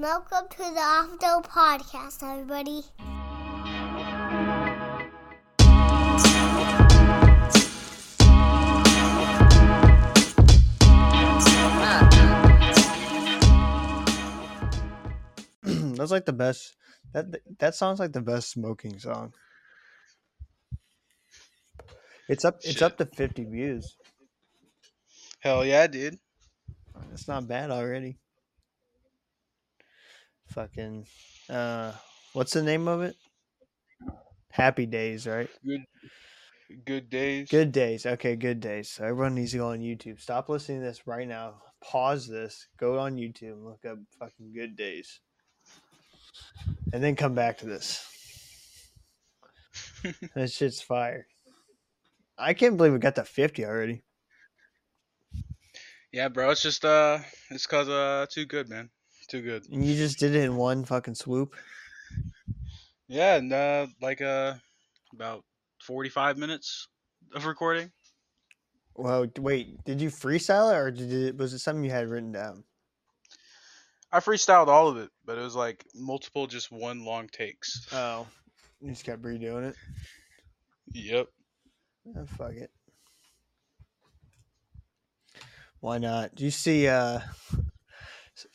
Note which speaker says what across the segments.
Speaker 1: Welcome to the Opto Podcast, everybody.
Speaker 2: That's like the best. That that song's like the best smoking song. It's up. It's
Speaker 3: Shit.
Speaker 2: up to fifty views.
Speaker 3: Hell yeah, dude.
Speaker 2: It's not bad already. Fucking. Uh, what's the name of it? Happy Days, right?
Speaker 3: Good good days.
Speaker 2: Good days. Okay, good days. So everyone needs to go on YouTube. Stop listening to this right now. Pause this. Go on YouTube and look up fucking good days. And then come back to this. that shit's fire. I can't believe we got to 50 already.
Speaker 3: Yeah, bro, it's just uh it's cause uh too good, man. Too good.
Speaker 2: And you just did it in one fucking swoop.
Speaker 3: Yeah, and uh like uh about forty five minutes of recording.
Speaker 2: Well, wait, did you freestyle it or did it, was it something you had written down?
Speaker 3: I freestyled all of it, but it was like multiple just one long takes.
Speaker 2: Oh, you just kept redoing it.
Speaker 3: Yep.
Speaker 2: Oh, fuck it. Why not? Do you see? Uh,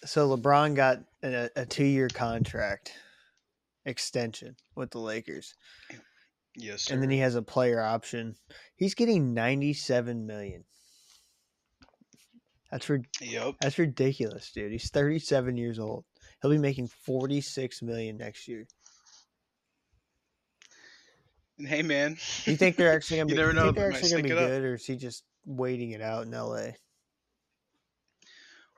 Speaker 2: so LeBron got a, a two-year contract extension with the Lakers,
Speaker 3: Yes. sir.
Speaker 2: and then he has a player option. He's getting ninety-seven million. That's rid-
Speaker 3: Yep.
Speaker 2: that's ridiculous, dude. He's thirty-seven years old. He'll be making forty-six million next year.
Speaker 3: And hey man.
Speaker 2: You think they're actually gonna be?
Speaker 3: You never
Speaker 2: you
Speaker 3: know,
Speaker 2: think
Speaker 3: they
Speaker 2: they're actually gonna be
Speaker 3: it up.
Speaker 2: good, or is he just waiting it out in L.A.?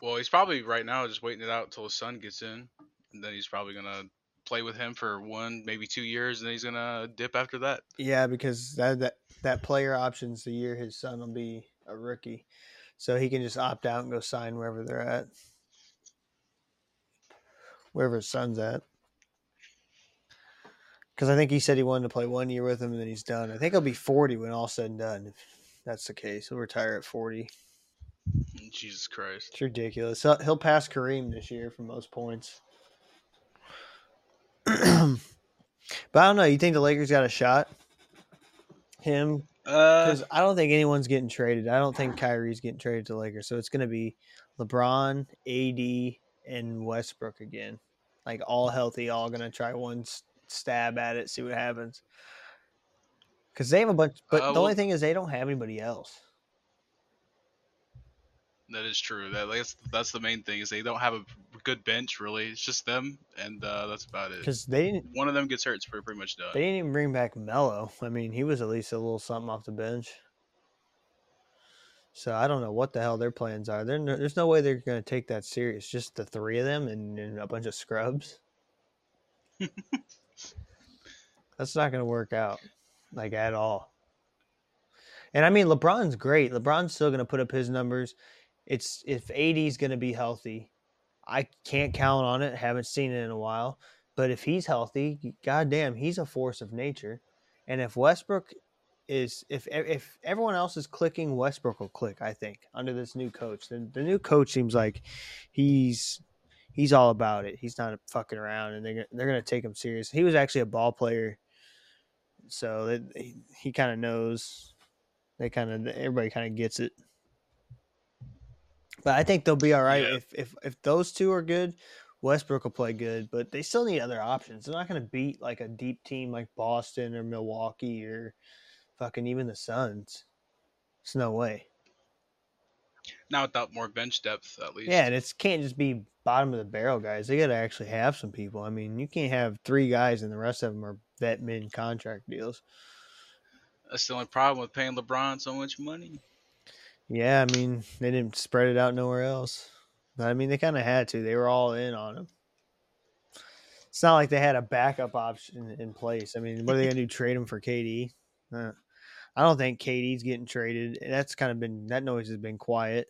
Speaker 3: Well, he's probably right now just waiting it out until his son gets in, and then he's probably gonna play with him for one, maybe two years, and then he's gonna dip after that.
Speaker 2: Yeah, because that that that player options the year his son will be a rookie, so he can just opt out and go sign wherever they're at, wherever his son's at. Because I think he said he wanted to play one year with him and then he's done. I think he'll be forty when all said and done. If that's the case, he'll retire at forty.
Speaker 3: Jesus Christ.
Speaker 2: It's ridiculous. He'll, he'll pass Kareem this year for most points. but I don't know. You think the Lakers got a shot? Him,
Speaker 3: Uh,
Speaker 2: Because I don't think anyone's getting traded. I don't think Kyrie's getting traded to Lakers. So it's going to be LeBron, AD, and Westbrook again. Like all healthy, all going to try one stab at it, see what happens. Because they have a bunch, but
Speaker 3: Uh,
Speaker 2: the only thing is they don't have anybody else.
Speaker 3: That is true. That that's that's the main thing is they don't have a good bench really. It's just them, and uh, that's about it.
Speaker 2: Because they
Speaker 3: One of them gets hurt, it's pretty, pretty much done.
Speaker 2: they didn't even bring back Melo. I mean, he was at least a little something off the bench. So I don't know what the hell their plans are. They're no, there's no way they're going to take that serious. Just the three of them and, and a bunch of scrubs. That's not going to work out, like at all. And I mean, LeBron's great. LeBron's still going to put up his numbers. It's if AD's going to be healthy, I can't count on it. Haven't seen it in a while. But if he's healthy, goddamn, he's a force of nature. And if Westbrook is, if if everyone else is clicking, Westbrook will click. I think under this new coach, the, the new coach seems like he's he's all about it. He's not fucking around, and they're they're gonna take him serious. He was actually a ball player, so that he, he kind of knows. They kind of everybody kind of gets it. But I think they'll be all right
Speaker 3: Yeah.
Speaker 2: if if if those two are good. Westbrook will play good, but they still need other options. They're not going to beat like a deep team like Boston or Milwaukee or fucking even the Suns. It's no way.
Speaker 3: Now without more bench depth, at least.
Speaker 2: Yeah, and it can't just be bottom of the barrel guys. They got to actually have some people. I mean, you can't have three guys and the rest of them are vet min contract deals.
Speaker 3: That's the only problem with paying LeBron so much money.
Speaker 2: Yeah, I mean, they didn't spread it out nowhere else. I mean, they kind of had to. They were all in on him. It's not like they had a backup option in place. I mean, what are they going to do? Trade him for KD? Uh, I don't think KD's getting traded. That's kind of been that noise has been quiet.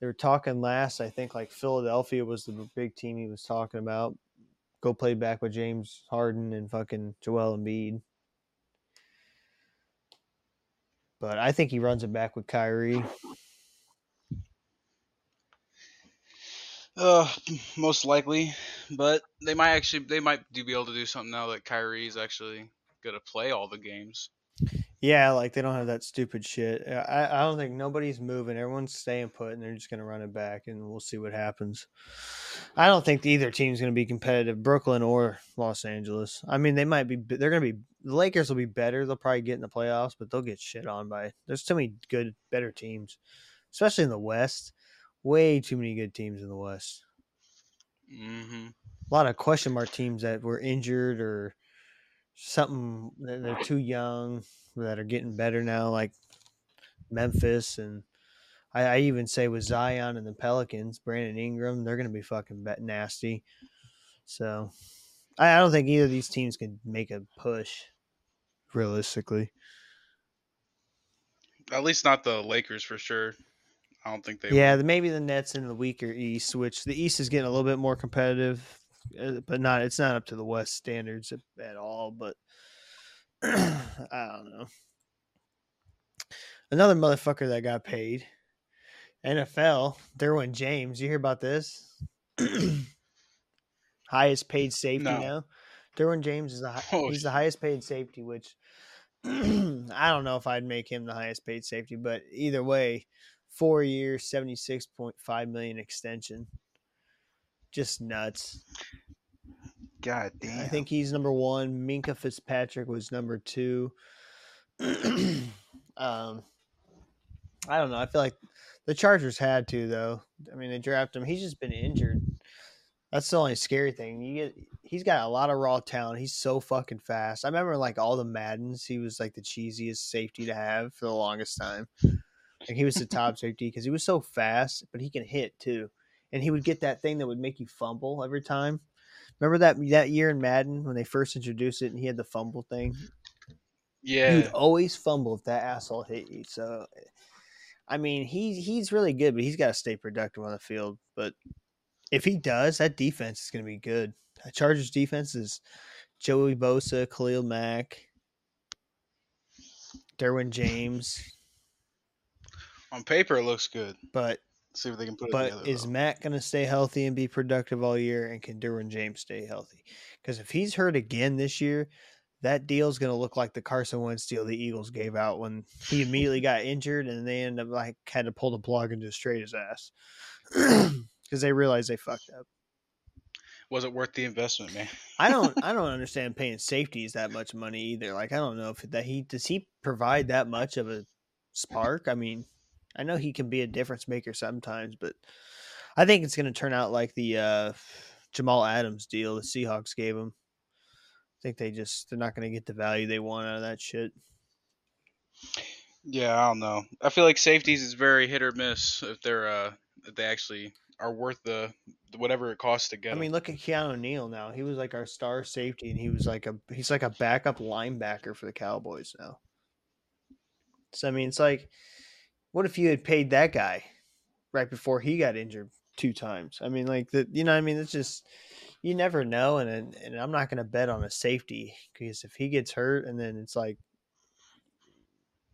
Speaker 2: They were talking last. I think like Philadelphia was the big team he was talking about. Go play back with James Harden and fucking Joel Embiid. But I think he runs it back with Kyrie.
Speaker 3: Uh, most likely, but they might actually they might do be able to do something now that Kyrie's actually gonna play all the games.
Speaker 2: Yeah, like they don't have that stupid shit. I, I don't think nobody's moving. Everyone's staying put, and they're just going to run it back, and we'll see what happens. I don't think either team's going to be competitive, Brooklyn or Los Angeles. I mean, they might be. They're going to be. The Lakers will be better. They'll probably get in the playoffs, but they'll get shit on by. There's too many good, better teams, especially in the West. Way too many good teams in the West.
Speaker 3: Mm-hmm.
Speaker 2: A lot of question mark teams that were injured or something. They're too young that are getting better now, like Memphis and I, I even say with Zion and the Pelicans, Brandon Ingram, they're going to be fucking bet nasty. So I, I don't think either of these teams can make a push realistically.
Speaker 3: At least not the Lakers for sure. I don't think they.
Speaker 2: Yeah, the, maybe the Nets in the weaker East, which the East is getting a little bit more competitive, uh, but not it's not up to the West standards at, at all. But I don't know. Another motherfucker that got paid. NFL, Derwin James. You hear about this? highest paid safety
Speaker 3: No.
Speaker 2: now. Derwin James is the
Speaker 3: Oh,
Speaker 2: he's the highest paid safety, which I don't know if I'd make him the highest paid safety, but either way, four years, seventy six point five million extension. Just nuts.
Speaker 3: God damn.
Speaker 2: I think he's number one. Minkah Fitzpatrick was number two. um, I don't know. I feel like the Chargers had to though. I mean, they drafted him. He's just been injured. That's the only scary thing. You get he's got a lot of raw talent. He's so fucking fast. I remember like all the Maddens, he was like the cheesiest safety to have for the longest time. Like he was the top safety because he was so fast, but he can hit too. And he would get that thing that would make you fumble every time. Remember that that year in Madden when they first introduced it and he had the fumble thing? Mm-hmm.
Speaker 3: yeah.
Speaker 2: You'd always fumble if that asshole hit you. So I mean, he he's really good, but he's got to stay productive on the field. But if he does, that defense is going to be good. Chargers defense is Joey Bosa, Khalil Mack, Derwin James.
Speaker 3: On paper, it looks good.
Speaker 2: But
Speaker 3: see if they can put
Speaker 2: but
Speaker 3: together.
Speaker 2: is
Speaker 3: though.
Speaker 2: Matt going to stay healthy and be productive all year? And can Derwin James stay healthy? Because if he's hurt again this year, that deal is going to look like the Carson Wentz deal the Eagles gave out when he immediately got injured and they ended up like had to pull the plug and just straight his ass because they realized they fucked up.
Speaker 3: Was it worth the investment, man?
Speaker 2: I don't I don't understand paying safeties that much money either. Like I don't know if that he does he provide that much of a spark. I mean, I know he can be a difference maker sometimes, but I think it's going to turn out like the uh, Jamal Adams deal the Seahawks gave him. I think they just they're not going to get the value they want out of that shit.
Speaker 3: Yeah, I don't know. I feel like safeties is very hit or miss if they're uh if they actually are worth the whatever it costs to get.
Speaker 2: I
Speaker 3: 'em.
Speaker 2: mean, look at Keanu Neal now. He was like our star safety, and he was like a he's like a backup linebacker for the Cowboys now. So I mean, it's like, what if you had paid that guy right before he got injured two times? I mean, like the you know, I mean, it's just you never know, and and, and I'm not going to bet on a safety because if he gets hurt, and then it's like,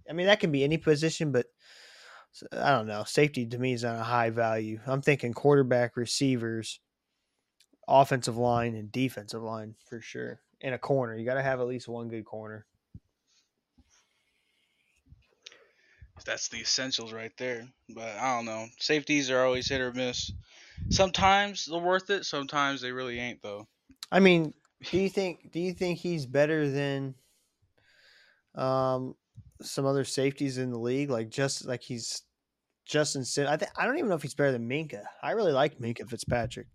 Speaker 2: I mean, that can be any position, but I don't know. Safety to me is not a high value. I'm thinking quarterback, receivers, offensive line, and defensive line for sure. And a corner. You got to have at least one good corner.
Speaker 3: that's the essentials right there. But I don't know. Safeties are always hit or miss. Sometimes they're worth it. Sometimes they really ain't though.
Speaker 2: I mean, do you think do you think he's better than um some other safeties in the league? Like just like he's Justin Sim. I th- I don't even know if he's better than Minkah. I really like Minkah Fitzpatrick.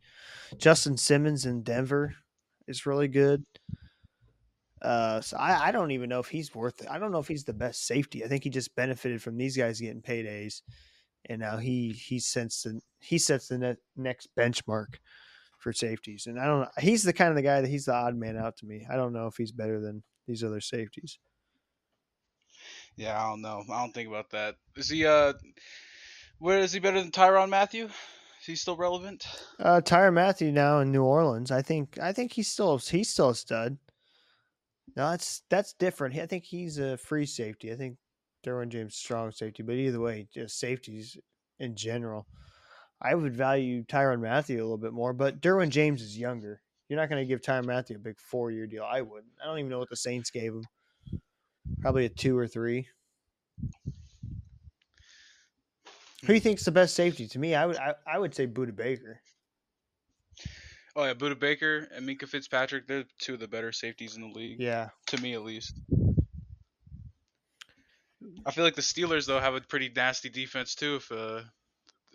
Speaker 2: Justin Simmons in Denver is really good. Uh, so I, I don't even know if he's worth it. I don't know if he's the best safety. I think he just benefited from these guys getting paydays, and now he he sets the he sets the ne- next benchmark for safeties. And I don't know. He's the kind of the guy that he's the odd man out to me. I don't know if he's better than these other safeties.
Speaker 3: Yeah, I don't know. I don't think about that. Is he uh where is he better than Tyrann Mathieu? Is he still relevant?
Speaker 2: Uh, Tyrann Mathieu now in New Orleans. I think I think he's still he's still a stud. No, that's that's different. I think he's a free safety. I think Derwin James strong safety, but either way, just safeties in general. I would value Tyrann Mathieu a little bit more, but Derwin James is younger. You're not going to give Tyrann Mathieu a big four year deal. I wouldn't. I don't even know what the Saints gave him. Probably a two or three. Who do you think's the best safety? To me, I would I, I would say Budda Baker.
Speaker 3: Oh yeah, Budda Baker and Minkah Fitzpatrick, they're two of the better safeties in the league.
Speaker 2: Yeah.
Speaker 3: To me at least. I feel like the Steelers though have a pretty nasty defense too if uh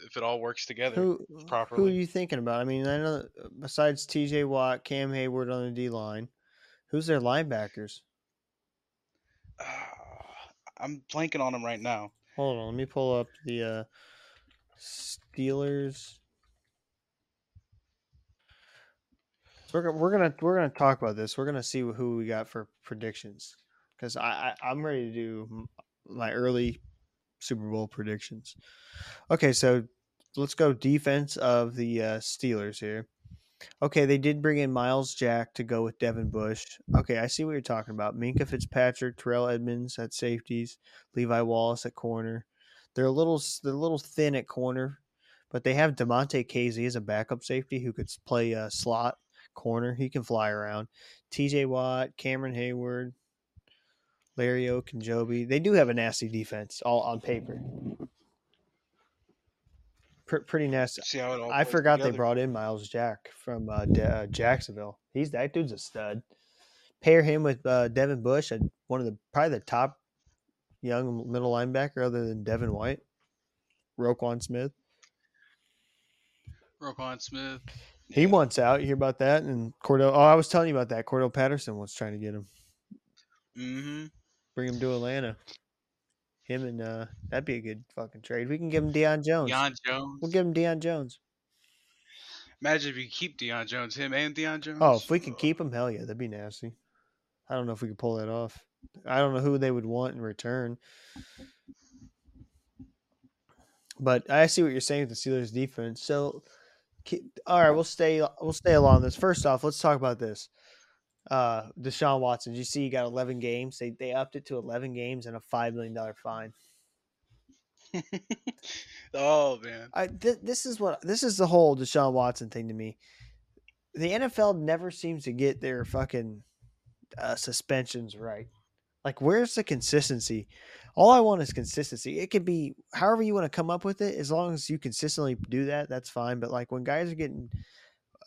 Speaker 3: if it all works together.
Speaker 2: Who who are you thinking about? I mean, I know besides T.J. Watt, Cam Heyward on the D line, who's their linebackers?
Speaker 3: I'm blanking on them right now.
Speaker 2: Hold on, let me pull up the uh, Steelers. We're gonna we're gonna we're gonna talk about this. We're gonna see who we got for predictions because I, I I'm ready to do my early Super Bowl predictions. Okay, so let's go defense of the uh, Steelers here. Okay, they did bring in Myles Jack to go with Devin Bush. Okay, I see what you're talking about. Minkah Fitzpatrick, Terrell Edmunds at safeties, Levi Wallace at corner. They're a little they're a little thin at corner, but they have Damontae Kazee as a backup safety who could play a slot corner. He can fly around. T.J. Watt, Cameron Heyward, Larry Ogunjobi. They do have a nasty defense, all on paper. Pr- pretty nasty.
Speaker 3: See how it all
Speaker 2: I forgot they brought in Myles Jack from uh, De- uh, Jacksonville. He's that dude's a stud. Pair him with uh, Devin Bush, one of the probably the top young middle linebacker other than Devin White, Roquan Smith.
Speaker 3: Roquan Smith.
Speaker 2: He wants out. You hear about that? And Cordarrelle. Oh, I was telling you about that. Cordarrelle Patterson was trying to get him,
Speaker 3: Mm-hmm.
Speaker 2: bring him to Atlanta. Him and uh, that'd be a good fucking trade. We can give him Deion Jones.
Speaker 3: Deion Jones.
Speaker 2: We'll give him Deion Jones.
Speaker 3: Imagine if you keep Deion Jones, him and Deion Jones.
Speaker 2: Oh, if we could keep him, hell yeah, that'd be nasty. I don't know if we could pull that off. I don't know who they would want in return. But I see what you're saying with the Steelers defense. So, all right, we'll stay. We'll stay along this. First off, let's talk about this. Uh, Deshaun Watson. Did you see he got 11 games? They they upped it to 11 games and a five million dollar fine.
Speaker 3: oh man.
Speaker 2: I th- this is what this is the whole Deshaun Watson thing to me. The NFL never seems to get their fucking uh, suspensions right. Like, where's the consistency? All I want is consistency. It could be however you want to come up with it, as long as you consistently do that. That's fine. But like when guys are getting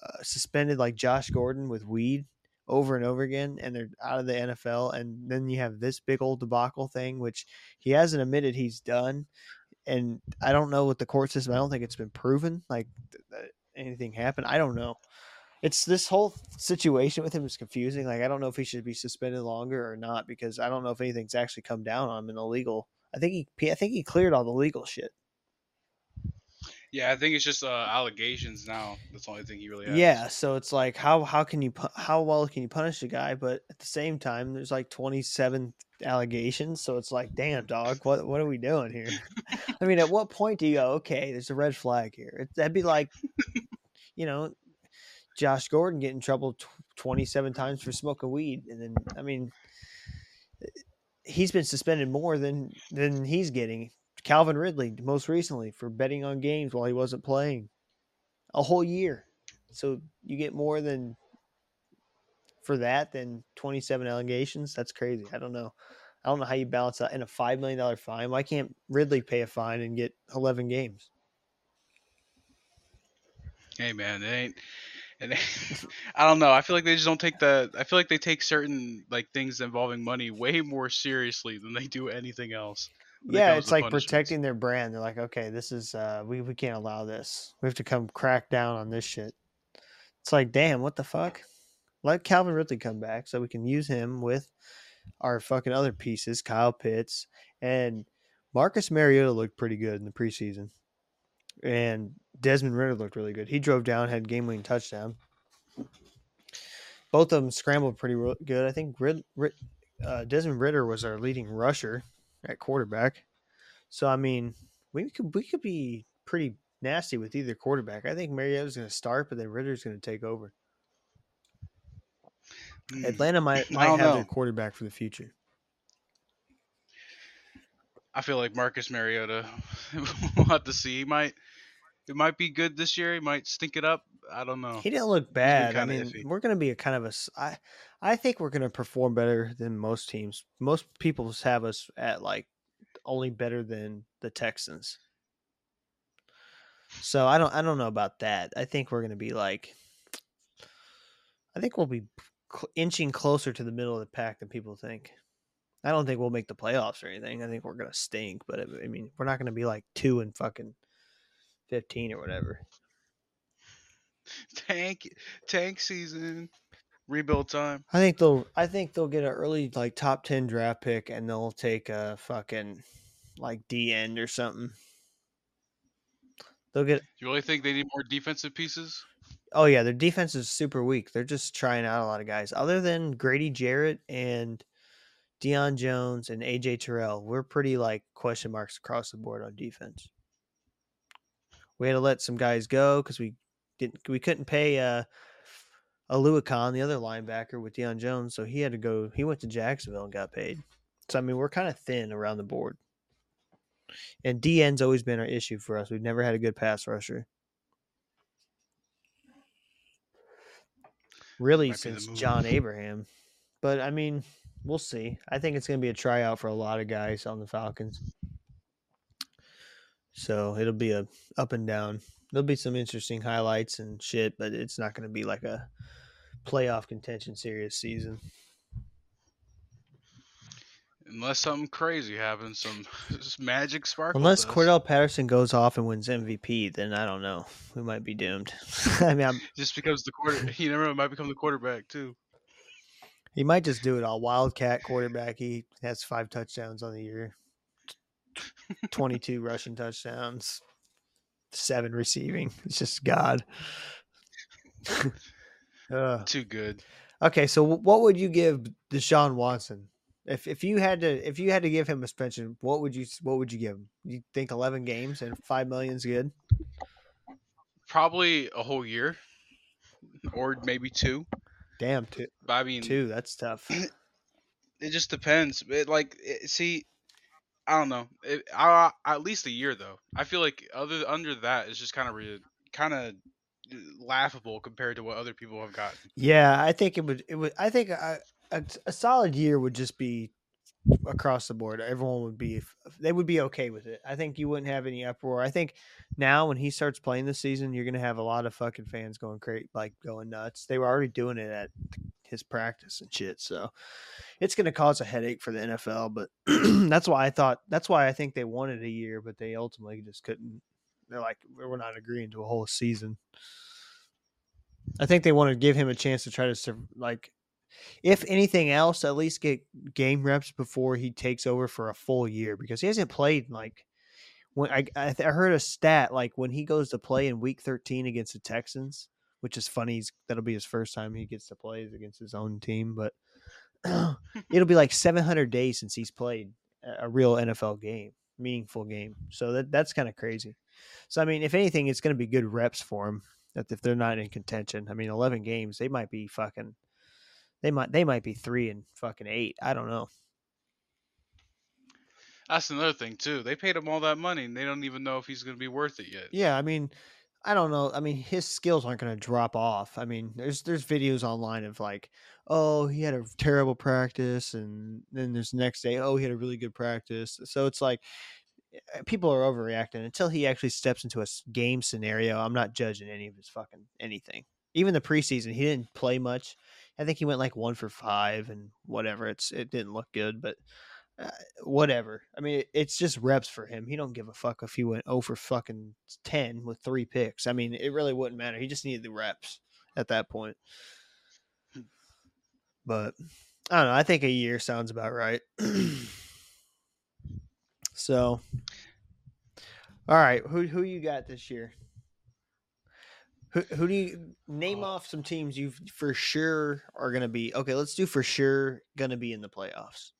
Speaker 2: uh, suspended, like Josh Gordon with weed over and over again, and they're out of the NFL, and then you have this big old debacle thing, which he hasn't admitted he's done and I don't know what the court system. I don't think it's been proven like anything happened. I don't know. It's this whole situation with him is confusing. Like I don't know if he should be suspended longer or not because I don't know if anything's actually come down on him in the legal. I think he I think he cleared all the legal shit.
Speaker 3: Yeah, I think it's just uh, allegations now. That's the only thing he really has.
Speaker 2: Yeah, so it's like how how can you pu- how well can you punish a guy? But at the same time, there's like 27 allegations, so it's like, damn, dog, what what are we doing here? I mean, at what point do you go, okay, there's a red flag here? It, that'd be like, you know, Josh Gordon get in trouble tw- 27 times for smoking weed, and then I mean, he's been suspended more than than he's getting. Calvin Ridley, most recently, for betting on games while he wasn't playing, a whole year. So you get more than for that than 27 allegations. That's crazy. I don't know. I don't know how you balance that in a five million dollar fine. Why can't Ridley pay a fine and get 11 games?
Speaker 3: Hey man, it ain't. It ain't I don't know. I feel like they just don't take the. I feel like they take certain like things involving money way more seriously than they do anything else.
Speaker 2: Yeah, it's like protecting their brand. They're like, okay, this is uh, we we can't allow this. We have to come crack down on this shit. It's like, damn, what the fuck? Let Calvin Ridley come back so we can use him with our fucking other pieces, Kyle Pitts and Marcus Mariota looked pretty good in the preseason, and Desmond Ridder looked really good. He drove down, had game winning touchdown. Both of them scrambled pretty good. I think Rid, Rid, uh, Desmond Ridder was our leading rusher at quarterback. So I mean, we could we could be pretty nasty with either quarterback. I think Mariota's going to start, but then Ridder's going to take over.
Speaker 3: Mm.
Speaker 2: Atlanta might might have
Speaker 3: know.
Speaker 2: their quarterback for the future.
Speaker 3: I feel like Marcus Mariota. we'll have to see. He might. It might be good this year. He might stink it up. I don't know.
Speaker 2: He didn't look bad. I mean,
Speaker 3: iffy.
Speaker 2: we're going to be a kind of a. I, I think we're going to perform better than most teams. Most people have us at like only better than the Texans. So I don't. I don't know about that. I think we're going to be like. I think we'll be inching closer to the middle of the pack than people think. I don't think we'll make the playoffs or anything. I think we're going to stink, but I I mean, we're not going to be like two and fucking fifteen or whatever.
Speaker 3: Tank, tank season, rebuild time.
Speaker 2: I think they'll. I think they'll get an early like top ten draft pick, and they'll take a fucking like D end or something. They'll get.
Speaker 3: Do you really think they need more defensive pieces?
Speaker 2: Oh yeah, their defense is super weak. They're just trying out a lot of guys. Other than Grady Jarrett and Deion Jones and AJ Terrell, we're pretty like question marks across the board on defense. We had to let some guys go because we didn't. We couldn't pay uh, Oluokun, the other linebacker, with Deion Jones, so he had to go. He went to Jacksonville and got paid. So I mean, we're kind of thin around the board. And DN's always been our issue for us. We've never had a good pass rusher. Really,
Speaker 3: Might
Speaker 2: since. John Abraham. But I mean, we'll see. I think it's going to be a tryout for a lot of guys on the Falcons. So it'll be a up and down. There'll be some interesting highlights and shit, but it's not going to be like a playoff contention serious season.
Speaker 3: Unless something crazy happens, some magic sparkle.
Speaker 2: Unless
Speaker 3: does.
Speaker 2: Cordarrelle Patterson goes off and wins MVP, then I don't know. We might be doomed. I mean, I'm,
Speaker 3: just becomes the quarter. You never know, might become the quarterback too.
Speaker 2: he might just do it all. Wildcat quarterback. He has five touchdowns on the year, 22 rushing touchdowns, seven receiving. It's just God. Ugh.
Speaker 3: Too good.
Speaker 2: Okay, so what would you give Deshaun Watson if if you had to if you had to give him a suspension? What would you what would you give him? You think eleven games and five million's good?
Speaker 3: Probably a whole year, or maybe two.
Speaker 2: Damn, two,
Speaker 3: I mean,
Speaker 2: two. That's tough.
Speaker 3: it just depends. It, like, it, see, I don't know. It, I, at least a year though. I feel like other under that is just kind of re, kind of laughable compared to what other people have gotten.
Speaker 2: Yeah, I think it would. It would. I think a, a, a solid year would just be across the board. Everyone would be. They would be okay with it. I think you wouldn't have any uproar. I think now when he starts playing this season, you're gonna have a lot of fucking fans going crazy, like going nuts. They were already doing it at his practice and shit. So it's gonna cause a headache for the NFL. But that's why I thought. That's why I think they wanted a year, but they ultimately just couldn't. They're like, we're not agreeing to a whole season. I think they want to give him a chance to try to like, if anything else, at least get game reps before he takes over for a full year because he hasn't played like when I I, th- I heard a stat like when he goes to play in Week 13 against the Texans, which is funny. He's, that'll be his first time he gets to play is against his own team, but it'll be like 700 days since he's played a- a real NFL game, meaningful game. So that that's kind of crazy. So I mean, if anything, it's going to be good reps for him. That if they're not in contention, I mean, 11 games, they might be fucking. They might they might be three and fucking eight. I don't know.
Speaker 3: That's another thing too. They paid him all that money, and they don't even know if he's going to be worth it yet.
Speaker 2: Yeah, I mean, I don't know. I mean, his skills aren't going to drop off. I mean, there's there's videos online of like, oh, he had a terrible practice, and then there's the next day, oh, he had a really good practice. So it's like eh, people are overreacting until he actually steps into a game scenario. I'm not judging any of his fucking anything. Even the preseason, he didn't play much. I think he went like one for five and whatever. It's it didn't look good, but uh, whatever. I mean, it, it's just reps for him. He don't give a fuck if he went over fucking ten with three picks. I mean, it really wouldn't matter. He just needed the reps at that point. But I don't know. I think a year sounds about right. so, all right, who who you got this year? Who who do you name
Speaker 3: Oh.
Speaker 2: off some teams you for sure are going to be okay? Let's do for sure going to be in the playoffs.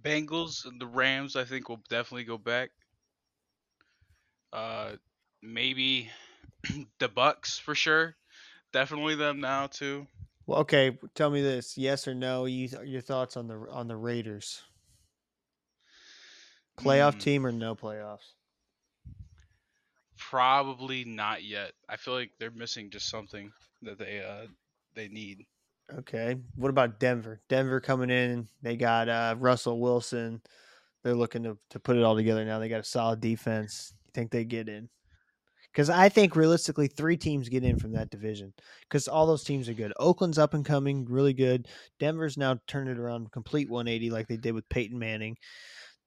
Speaker 3: Bengals and the Rams, I think, will definitely go back. Uh, maybe the Bucks for sure. Definitely them now too.
Speaker 2: Well, okay, tell me this: yes or no? You your thoughts on the on the Raiders? Playoff
Speaker 3: Mm.
Speaker 2: team or no playoffs?
Speaker 3: Probably not yet. I feel like they're missing just something that they uh they need.
Speaker 2: Okay. What about Denver? Denver coming in. They got uh, Russell Wilson. They're looking to, to put it all together now. They got a solid defense. You think they get in? Because I think realistically, three teams get in from that division. Because all those teams are good. Oakland's up and coming, really good. Denver's now turned it around, complete 180, like they did with Peyton Manning.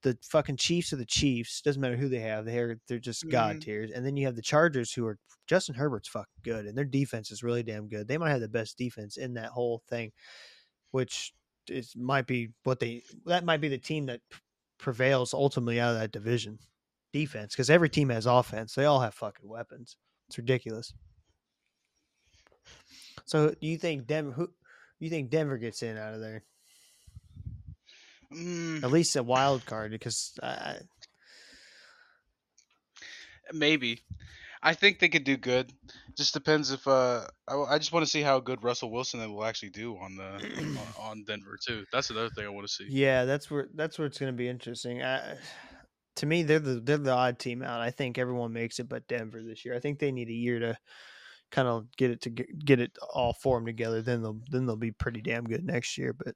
Speaker 2: The fucking Chiefs are the Chiefs. Doesn't matter who they have. They're they're just god
Speaker 3: Mhm.
Speaker 2: tiers. And then you have the Chargers, who are Justin Herbert's fucking good, and their defense is really damn good. They might have the best defense in that whole thing, which is might be what they that might be the team that prevails ultimately out of that division defense because every team has offense. They all have fucking weapons. It's ridiculous. So do you think Denver? Who you think Denver gets in out of there?
Speaker 3: Mm,
Speaker 2: At least a wild card because I,
Speaker 3: maybe. I think they could do good. Just depends if uh I, I just want to see how good Russell Wilson will actually do on the on, Denver too. That's another thing I want to see.
Speaker 2: Yeah, that's where that's where it's going to be interesting. I, to me, they're the they're the odd team out. I think everyone makes it, but Denver this year. I think they need a year to kind of get it to get, get it all formed together. Then they'll then they'll be pretty damn good next year. But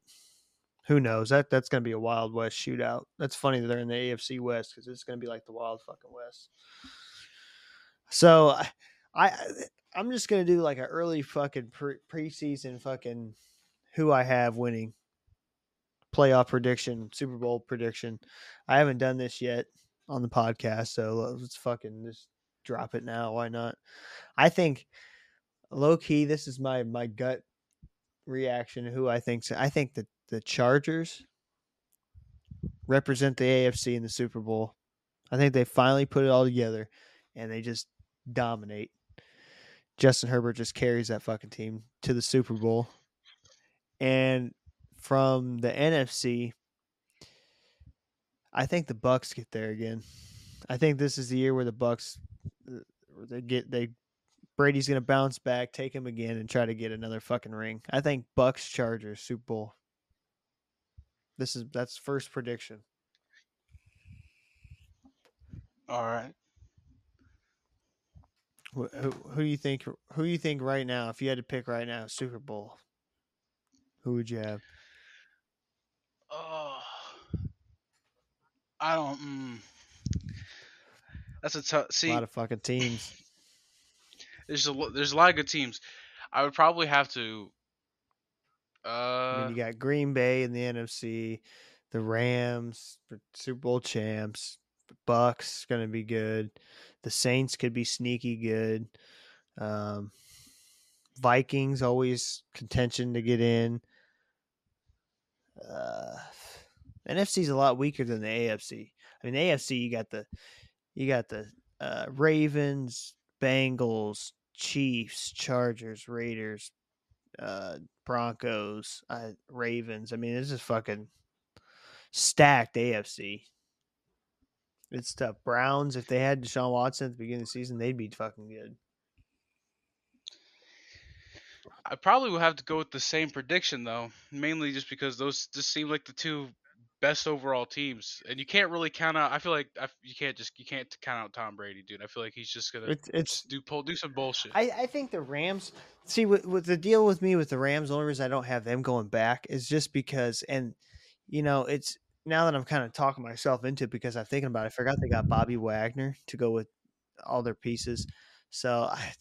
Speaker 2: who knows? That that's going to be a wild west shootout. That's funny that they're in the AFC West because it's going to be like the wild fucking West. So I, I I'm just going to do like an early fucking pre- preseason fucking who I have winning playoff prediction, Super Bowl prediction. I haven't done this yet on the podcast, so let's fucking just drop it now. Why not? I think low key, this is my my gut reaction. Who I think I think that the Chargers represent the AFC in the Super Bowl. I think they finally put it all together, and they just dominate. Justin Herbert just carries that fucking team to the Super Bowl. And from the NFC, I think the Bucks get there again. I think this is the year where the Bucks uh, they get they Brady's gonna bounce back, take him again, and try to get another fucking ring. I think Bucks Chargers Super Bowl. This is that's first prediction.
Speaker 3: All right.
Speaker 2: Who, who who do you think who do you think right now? If you had to pick right now, Super Bowl, who would you have?
Speaker 3: Oh, I don't. Mm, that's a tough. See, a
Speaker 2: lot of fucking teams.
Speaker 3: there's a there's a lot of good teams. I would probably have to. Uh,
Speaker 2: I mean, you got Green Bay in the NFC, the Rams, Super Bowl champs, Bucks going to be good. The Saints could be sneaky good. Um, Vikings always contention to get in. Uh, NFC's a lot weaker than the AFC. I mean, the AFC you got the you got the uh, Ravens, Bengals, Chiefs, Chargers, Raiders, uh, Broncos, uh, Ravens. I mean, this is fucking stacked AFC. It's tough. Browns, if they had Deshaun Watson at the beginning of the season, they'd be fucking good.
Speaker 3: I probably will have to go with the same prediction though, mainly just because those just seem like the two best overall teams, and you can't really count out. I feel like I, you can't just you can't count out Tom Brady, dude. I feel like he's just gonna
Speaker 2: It's it's.
Speaker 3: do pull do some bullshit.
Speaker 2: I, I think the Rams. See, what, what the deal with me with the Rams, the only reason I don't have them going back is just because, and you know, it's now that I'm kind of talking myself into it because I'm thinking about it. I forgot they got Bobby Wagner to go with all their pieces. So I,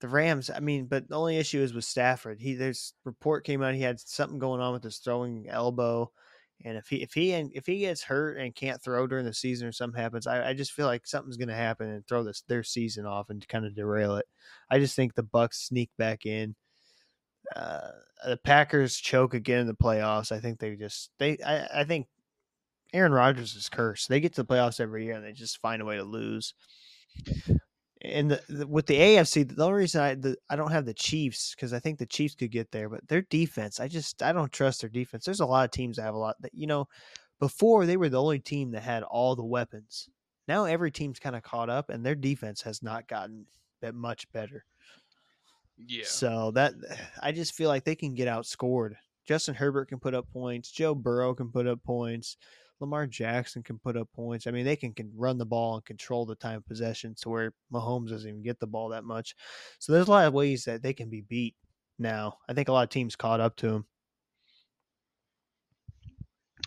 Speaker 2: the Rams, I mean, but the only issue is with Stafford. He there's report came out he had something going on with his throwing elbow, and if he if he if he gets hurt and can't throw during the season or something happens, I, I just feel like something's going to happen and throw this their season off and kind of derail it. I just think the Bucks sneak back in. Uh, the Packers choke again in the playoffs. I think they just they I, I think Aaron Rodgers is cursed. They get to the playoffs every year and they just find a way to lose. And the, the with the AFC, the only reason I the, I don't have the Chiefs because I think the Chiefs could get there, but their defense, I just I don't trust their defense. There's a lot of teams that have a lot that you know. Before they were the only team that had all the weapons. Now every team's kind of caught up, and their defense has not gotten that much better.
Speaker 3: yeah,
Speaker 2: So that I just feel like they can get outscored. Justin Herbert can put up points. Joe Burrow can put up points. Lamar Jackson can put up points. I mean, they can, can run the ball and control the time possession to where Mahomes doesn't even get the ball that much. So there's a lot of ways that they can be beat now. I think a lot of teams caught up to them.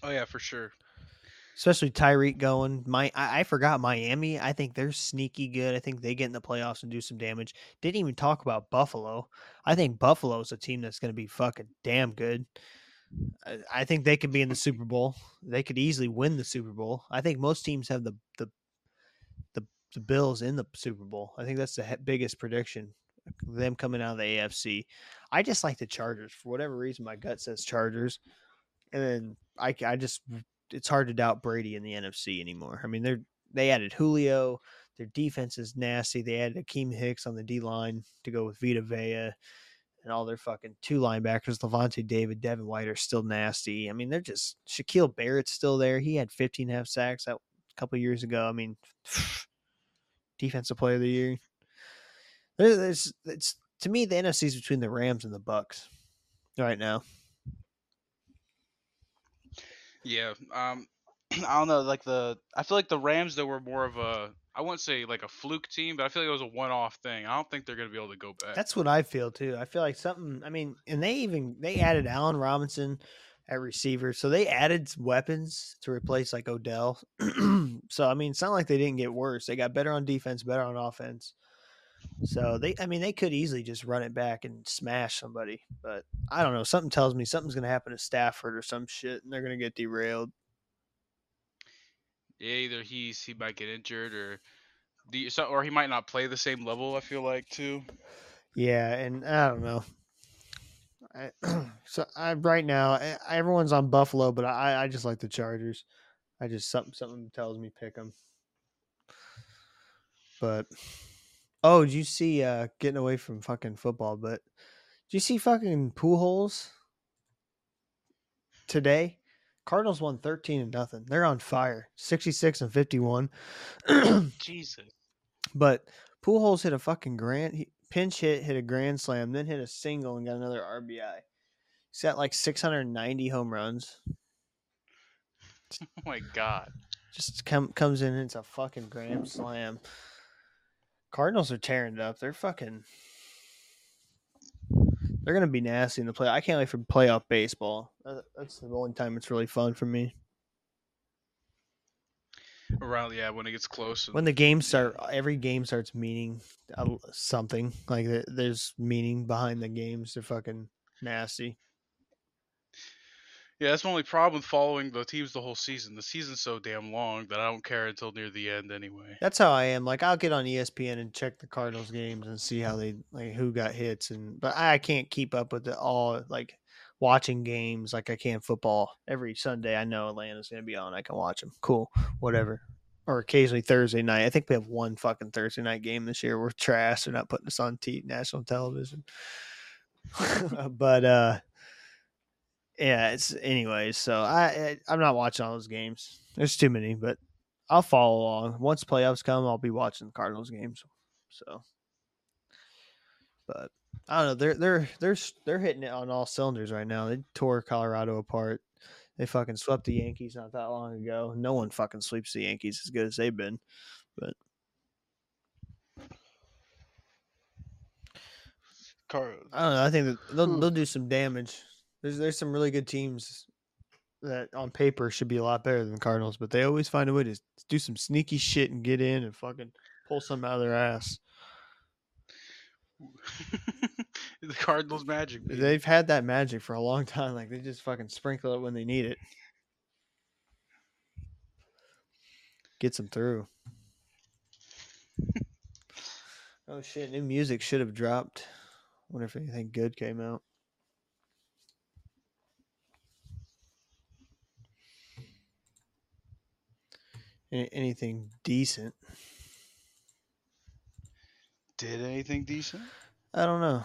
Speaker 3: Oh yeah, for sure.
Speaker 2: Especially Tyreek going. My I, I forgot Miami. I think they're sneaky good. I think they get in the playoffs and do some damage. Didn't even talk about Buffalo. I think Buffalo's a team that's going to be fucking damn good. I, I think they could be in the Super Bowl. They could easily win the Super Bowl. I think most teams have the the the, the Bills in the Super Bowl. I think that's the he- biggest prediction. Uh, them coming out of the AFC. I just like the Chargers for whatever reason. My gut says Chargers, and then I I just it's hard to doubt Brady in the NFC anymore. I mean, they're they added Julio. Their defense is nasty. They added Akiem Hicks on the D line to go with Vita Vea, and all their fucking two linebackers, Lavonte David, Devin White, are still nasty. I mean, they're just Shaquil Barrett's still there. He had 15 half sacks a couple years ago. I mean, defensive player of the year. There's, it's to me the NFC is between the Rams and the Bucks right now.
Speaker 3: Yeah. Um, I don't know. Like the, I feel like the Rams though were more of a, I wouldn't say like a fluke team, but I feel like it was a one-off thing. I don't think they're gonna be able to go back.
Speaker 2: That's what I feel too. I feel like something. I mean, and they even they added Allen Robinson at receiver, so they added weapons to replace like Odell. so I mean, it's not like they didn't get worse. They got better on defense, better on offense. So they, I mean, they could easily just run it back and smash somebody. But I don't know. Something tells me something's going to happen to Stafford or some shit, and they're going to get derailed.
Speaker 3: yeah, either he's he might get injured or, the so, or he might not play the same level. I feel like too.
Speaker 2: Yeah, and I don't know. I, so I right now I, everyone's on Buffalo, but I I just like the Chargers. I just something something tells me pick them. But oh, did you see uh getting away from fucking football? But did you see fucking Pujols today? Cardinals won thirteen and nothing. They're on fire, sixty six and fifty one.
Speaker 3: Jesus.
Speaker 2: But Pujols hit a fucking grand he, pinch hit, hit a grand slam, then hit a single and got another RBI. He's got like 690 home runs.
Speaker 3: Oh my god.
Speaker 2: Just come comes in, and it's a fucking grand slam. Cardinals are tearing it up. They're fucking. They're gonna be nasty in the play. I can't wait for playoff baseball. That's the only time it's really fun for me.
Speaker 3: Around yeah, when it gets close.
Speaker 2: When the games start, every game starts meaning something. Like there's meaning behind the games. They're fucking nasty.
Speaker 3: Yeah, that's my only problem with following the teams the whole season. The season's so damn long that I don't care until near the end anyway.
Speaker 2: That's how I am. Like I'll get on ESPN and check the Cardinals games and see how they like who got hits and but I can't keep up with it all like watching games like I can football. Every Sunday I know Atlanta's going to be on. I can watch them. Cool. Whatever. Or occasionally Thursday night. I think we have one fucking Thursday night game this year. We're trash. They're not putting us on t- national television. but uh yeah, it's anyways. So I, I I'm not watching all those games. There's too many, but I'll follow along. Once playoffs come, I'll be watching the Cardinals games. So, but I don't know. They're they're they're they're hitting it on all cylinders right now. They tore Colorado apart. They fucking swept the Yankees not that long ago. No one fucking sweeps the Yankees as good as they've been.
Speaker 3: But Car-
Speaker 2: I don't know. I think that they'll
Speaker 3: Hmm.
Speaker 2: they'll do some damage. There's there's some really good teams that on paper should be a lot better than the Cardinals, but they always find a way to do some sneaky shit and get in and fucking pull some out of their ass.
Speaker 3: the Cardinals magic. baby.
Speaker 2: They've had that magic for a long time. Like they just fucking sprinkle it when they need it. Gets them through. oh shit! New music should have dropped. Wonder if anything good came out. Anything decent?
Speaker 3: Did anything decent?
Speaker 2: I don't know.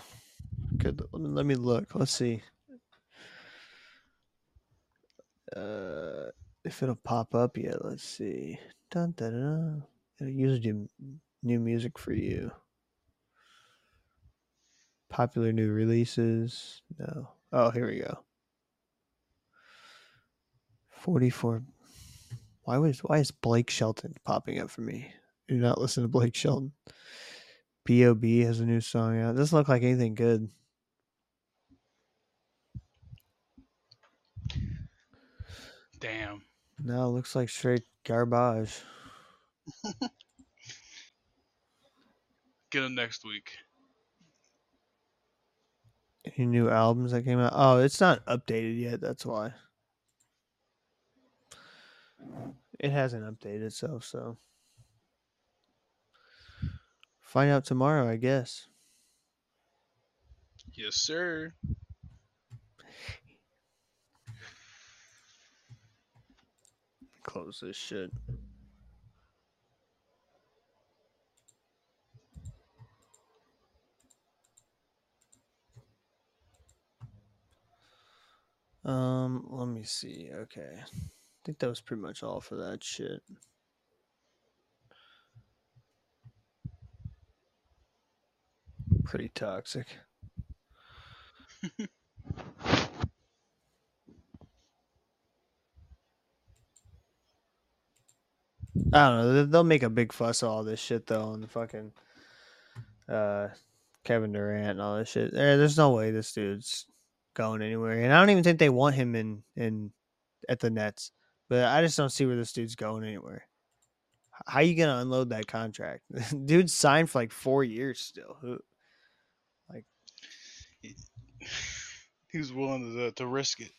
Speaker 2: Good. Let me, look. Let's see. Uh, if it'll pop up yet. Let's see. Dun, dun, dun, dun. It'll usually do new music for you. Popular new releases. No. Oh, here we go. 44. Why was why is Blake Shelton popping up for me? Do not listen to Blake Shelton. B.O.B. has a new song out. Doesn't look like anything good.
Speaker 3: Damn.
Speaker 2: No, it looks like straight garbage.
Speaker 3: Get him next week.
Speaker 2: Any new albums that came out? Oh, it's not updated yet. That's why. It hasn't updated itself, so find out tomorrow, I guess.
Speaker 3: Yes, sir.
Speaker 2: Close this shit. Um, let me see. Okay. I think that was pretty much all for that shit. Pretty toxic. I don't know. they- They'll make a big fuss of all this shit though, and fucking uh, Kevin Durant and all this shit. There's no way this dude's going anywhere, and I don't even think they want him in in at the Nets. But I just don't see where this dude's going anywhere. How you gonna unload that contract? Dude signed for like four years still. Who?
Speaker 3: He was willing to to risk it.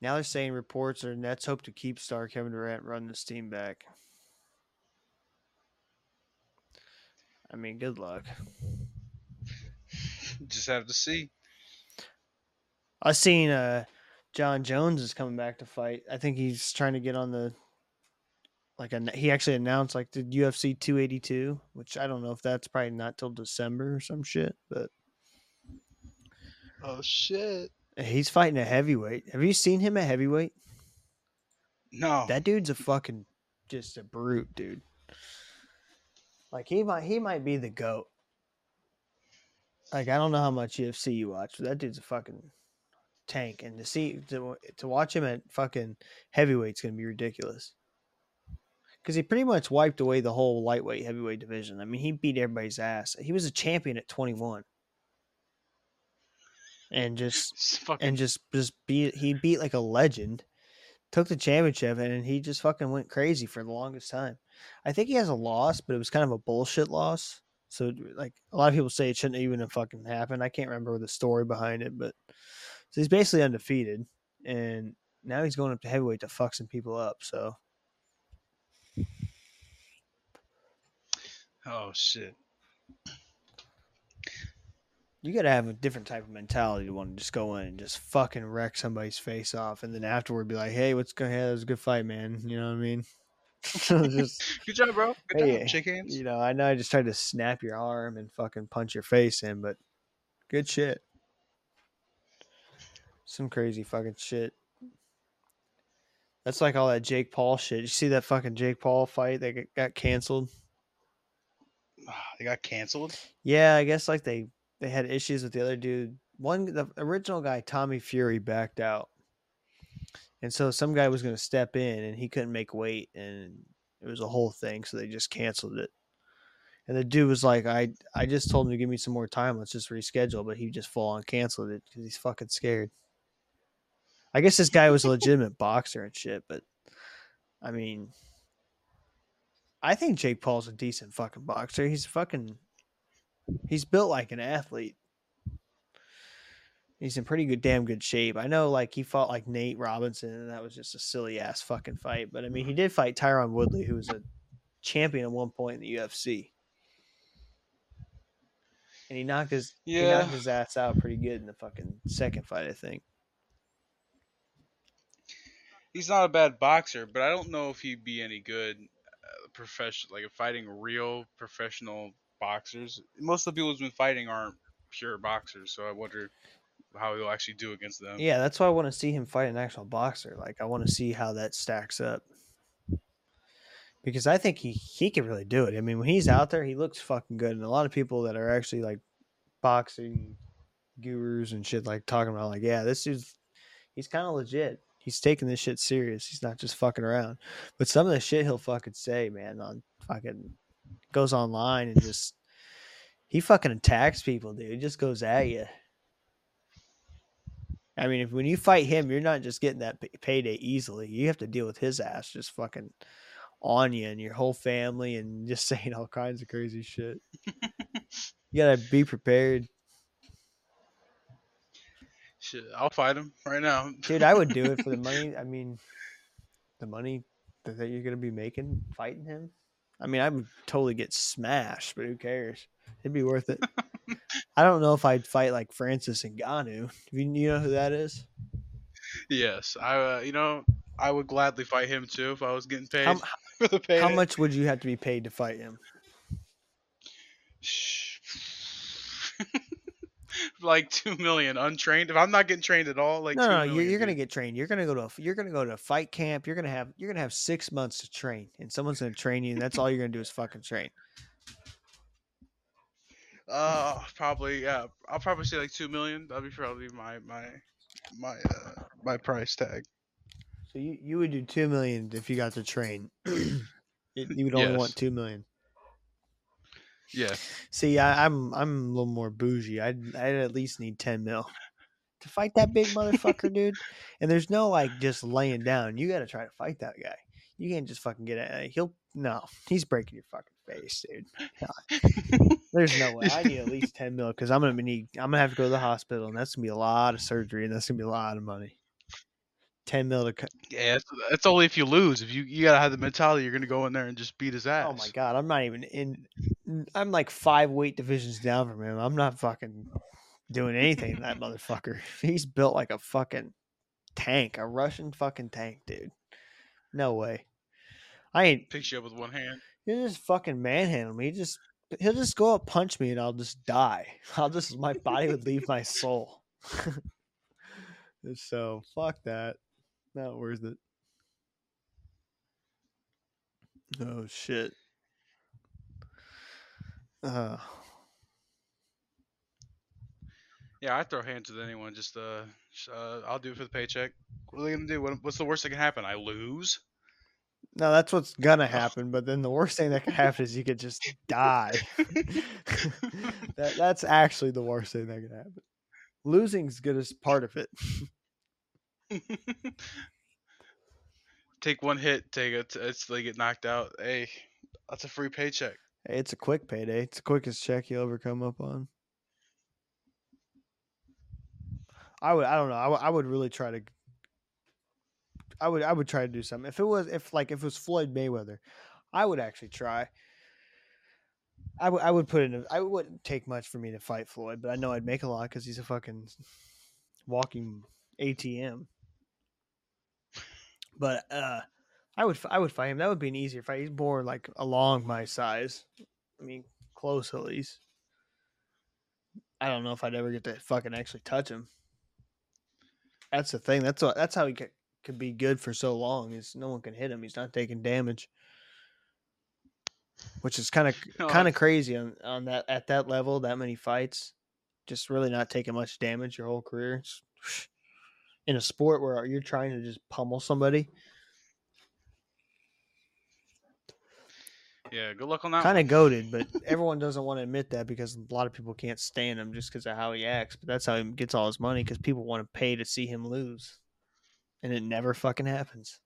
Speaker 2: Now they're saying reports are Nets hope to keep star Kevin Durant run this team back. I mean, good luck.
Speaker 3: Just have to see.
Speaker 2: I seen uh Jon Jones is coming back to fight. I think he's trying to get on the like a, he actually announced like the UFC 282, which I don't know if that's probably not till December or some shit, but
Speaker 3: Oh shit.
Speaker 2: he's fighting a heavyweight. Have you seen him at heavyweight?
Speaker 3: No.
Speaker 2: That dude's a fucking just a brute, dude. Like he might he might be the goat. Like I don't know how much UFC you watch, but that dude's a fucking tank. And to see to to watch him at fucking heavyweight's gonna be ridiculous. Because he pretty much wiped away the whole lightweight heavyweight division. I mean, he beat everybody's ass. He was a champion at twenty one. And just
Speaker 3: fucking
Speaker 2: and just just beat he beat like a legend took the championship and he just fucking went crazy for the longest time i think he has a loss but it was kind of a bullshit loss so like a lot of people say it shouldn't even have fucking happened i can't remember the story behind it but so he's basically undefeated and now he's going up to heavyweight to fuck some people up so
Speaker 3: oh shit.
Speaker 2: you gotta have a different type of mentality to want to just go in and just fucking wreck somebody's face off and then afterward be like hey what's going on that was a good fight man you know what i mean just
Speaker 3: Good job, bro. Good
Speaker 2: Hey,
Speaker 3: job. Shake hands.
Speaker 2: You know, I know I just tried to snap your arm and fucking punch your face in, but good shit. Some crazy fucking shit. That's like all that Jake Paul shit. You see that fucking Jake Paul fight that got- canceled?
Speaker 3: They got canceled.
Speaker 2: Yeah, I guess like they they had issues with the other dude. One the original guy Tommy Fury backed out. And so some guy was going to step in and he couldn't make weight and it was a whole thing so they just canceled it. And the dude was like I I just told him to give me some more time, let's just reschedule, but he just full on canceled it cuz he's fucking scared. I guess this guy was a legitimate boxer and shit, but I mean I think Jake Paul's a decent fucking boxer. He's fucking he's built like an athlete. He's in pretty good, damn good shape. I know, like he fought like Nate Robinson, and that was just a silly ass fucking fight. But I mean, he did fight Tyron Woodley, who was a champion at one point in the UFC, and he knocked his he
Speaker 3: Yeah.
Speaker 2: knocked his ass out pretty good in the fucking second fight, I think.
Speaker 3: He's not a bad boxer, but I don't know if he'd be any good uh, professional, like fighting real professional boxers. Most of the people who's been fighting aren't pure boxers, so I wonder how he'll actually do against them.
Speaker 2: Yeah, that's why I want to see him fight an actual boxer. Like, I want to see how that stacks up. Because I think he he can really do it. I mean, when he's out there, he looks fucking good. And a lot of people that are actually like boxing gurus and shit, like talking about, like, yeah, this dude's he's kind of legit. He's taking this shit serious. He's not just fucking around. But some of the shit he'll fucking say, man, on fucking goes online and just he fucking attacks people, dude. He just goes at you. I mean, if when you fight him, you're not just getting that payday easily. You have to deal with his ass just fucking on you and your whole family and just saying all kinds of crazy shit. you gotta be prepared,
Speaker 3: Shit, I'll fight him right now.
Speaker 2: dude. I would do it for the money. I mean, the money that you're gonna be making fighting him. I mean, I would totally get smashed, but who cares? It'd be worth it. I don't know if I'd fight like Francis Ngannou. You, you know who that is?
Speaker 3: yes, I. Uh, you know, I would gladly fight him too if I was getting paid
Speaker 2: How,
Speaker 3: for the pay.
Speaker 2: how much would you have to be paid to fight him?
Speaker 3: Like two million untrained. If I'm not getting trained at all, like
Speaker 2: no, no,
Speaker 3: million,
Speaker 2: you're, you're gonna get trained. You're gonna go to a, you're gonna go to a fight camp. You're gonna have you're gonna have six months to train, and someone's gonna train you, and that's all you're gonna do is fucking train.
Speaker 3: Uh, probably yeah. I'll probably say like two million. That'd be probably my my my uh my price tag.
Speaker 2: So you, you would do two million if you got to train. You would only
Speaker 3: Yes.
Speaker 2: want two million.
Speaker 3: Yeah.
Speaker 2: See, I, I'm I'm a little more bougie. I'd I'd at least need ten mil to fight that big motherfucker, dude. And there's no like just laying down. You got to try to fight that guy. You can't just fucking get it. He'll no. He's breaking your fucking face, dude. There's no way. I need at least ten mil because I'm gonna need. I'm gonna have to go to the hospital, and that's gonna be a lot of surgery, and that's gonna be a lot of money. Ten mil to cut.
Speaker 3: Yeah, that's, that's only if you lose. If you you gotta have the mentality, you're gonna go in there and just beat his ass.
Speaker 2: Oh my god, I'm not even in. I'm like five weight divisions down from him. I'm not fucking doing anything to that motherfucker. He's built like a fucking tank, a Russian fucking tank, dude. No way. I ain't.
Speaker 3: Picks you up with one hand.
Speaker 2: He'll just fucking manhandle me. He just he'll just go up, punch me, and I'll just die. I'll just my body would leave my soul. so fuck that. Not worth it. Oh shit. Uh,
Speaker 3: Yeah, I throw hands with anyone. Just uh, uh, I'll do it for the paycheck. What are they gonna do? What, what's the worst that can happen? I lose.
Speaker 2: no, that's what's gonna happen. But then the worst thing that can happen is you could just die. that that's actually the worst thing that can happen. Losing's good as part of it.
Speaker 3: take one hit, take it. It's they get knocked out. Hey, that's a free paycheck.
Speaker 2: It's a quick payday. It's the quickest check you'll ever come up on. I would. I don't know. I would- I would really try to. I would. I would try to do something. If it was, if like, if it was Floyd Mayweather, I would actually try. I would. I would put in. A, I wouldn't take much for me to fight Floyd, but I know I'd make a lot because he's a fucking walking ATM. But uh, I would. I would fight him. That would be an easier fight. He's more like along my size. I mean, close at least. I don't know if I'd ever get to fucking actually touch him. That's the thing. That's what. That's how he could, could be good for so long. Is no one can hit him. He's not taking damage, which is kind of oh,
Speaker 3: No,
Speaker 2: kind of crazy on on that at that level. That many fights, just really not taking much damage your whole career. It's, in a sport where you're trying to just pummel somebody,
Speaker 3: Yeah, good luck on that.
Speaker 2: kind of goaded, but everyone doesn't want to admit that because a lot of people can't stand him just because of how he acts. But that's how he gets all his money because people want to pay to see him lose, and it never fucking happens.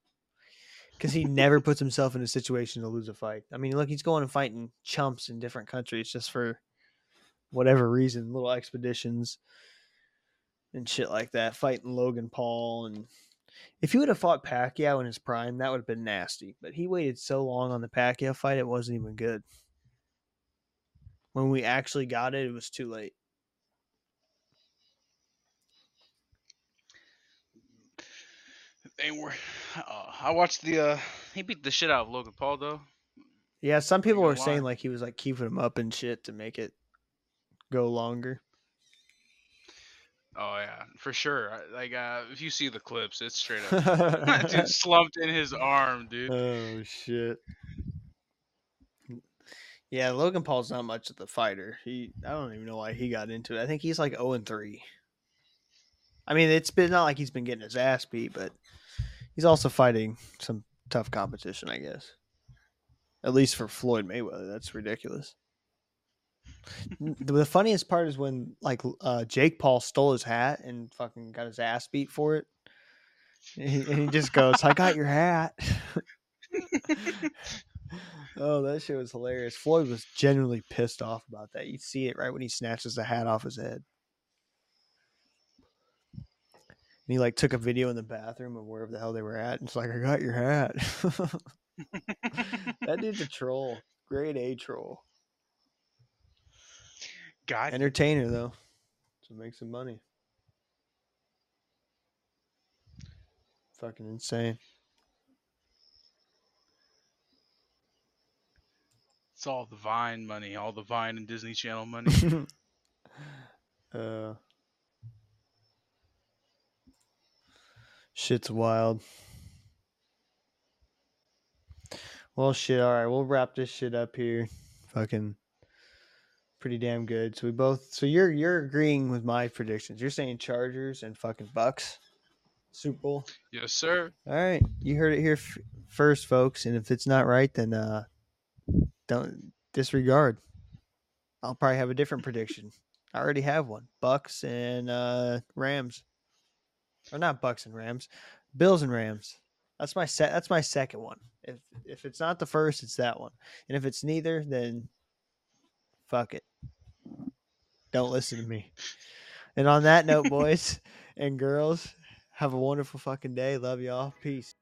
Speaker 2: Because he never puts himself in a situation to lose a fight. I mean, look, he's going and fighting chumps in different countries just for whatever reason, little expeditions and shit like that. Fighting Logan Paul and if he would have fought Pacquiao in his prime, that would have been nasty. But he waited so long on the Pacquiao fight, it wasn't even good. When we actually got it, it was too late.
Speaker 3: They were. uh, I watched the. uh He beat the shit out of Logan Paul though.
Speaker 2: Yeah, some people were saying like he was like keeping him up and shit to make it go longer.
Speaker 3: Oh yeah, for sure. Like uh if you see the clips, it's straight up. dude slumped in his arm, dude.
Speaker 2: oh shit. Yeah, Logan Paul's not much of the fighter. He I don't even know why he got into it. I think he's like 0 and 3. I mean, it's been not like he's been getting his ass beat, but He's also fighting some tough competition, I guess. At least for Floyd Mayweather, that's ridiculous. The funniest part is when like uh, Jake Paul stole his hat and fucking got his ass beat for it, and he, and he just goes, "I got your hat." oh, that shit was hilarious. Floyd was genuinely pissed off about that. You see it right when he snatches the hat off his head. And he like took a video in the bathroom of wherever the hell they were at, and it's like, "I got your hat." that dude's a troll, grade A troll.
Speaker 3: God,
Speaker 2: Entertainer though, so make some money. Fucking insane.
Speaker 3: it's all the Vine money, all the Vine and Disney Channel money.
Speaker 2: uh, shit's wild. Well, shit. All right, we'll wrap this shit up here. Fucking pretty damn good. So we both. So you're you're agreeing with my predictions. You're saying Chargers and fucking Bucs, Super Bowl.
Speaker 3: yes, sir.
Speaker 2: All right, you heard it here f- first, folks. And if it's not right, then uh, don't disregard. I'll probably have a different prediction. I already have one: Bucs and uh, Rams, or not Bucs and Rams, Bills and Rams. That's my set. That's my second one. If if it's not the first, it's that one. And if it's neither, then fuck it. Don't listen to me. And on that note, boys and girls, have a wonderful fucking day. Love y'all. Peace.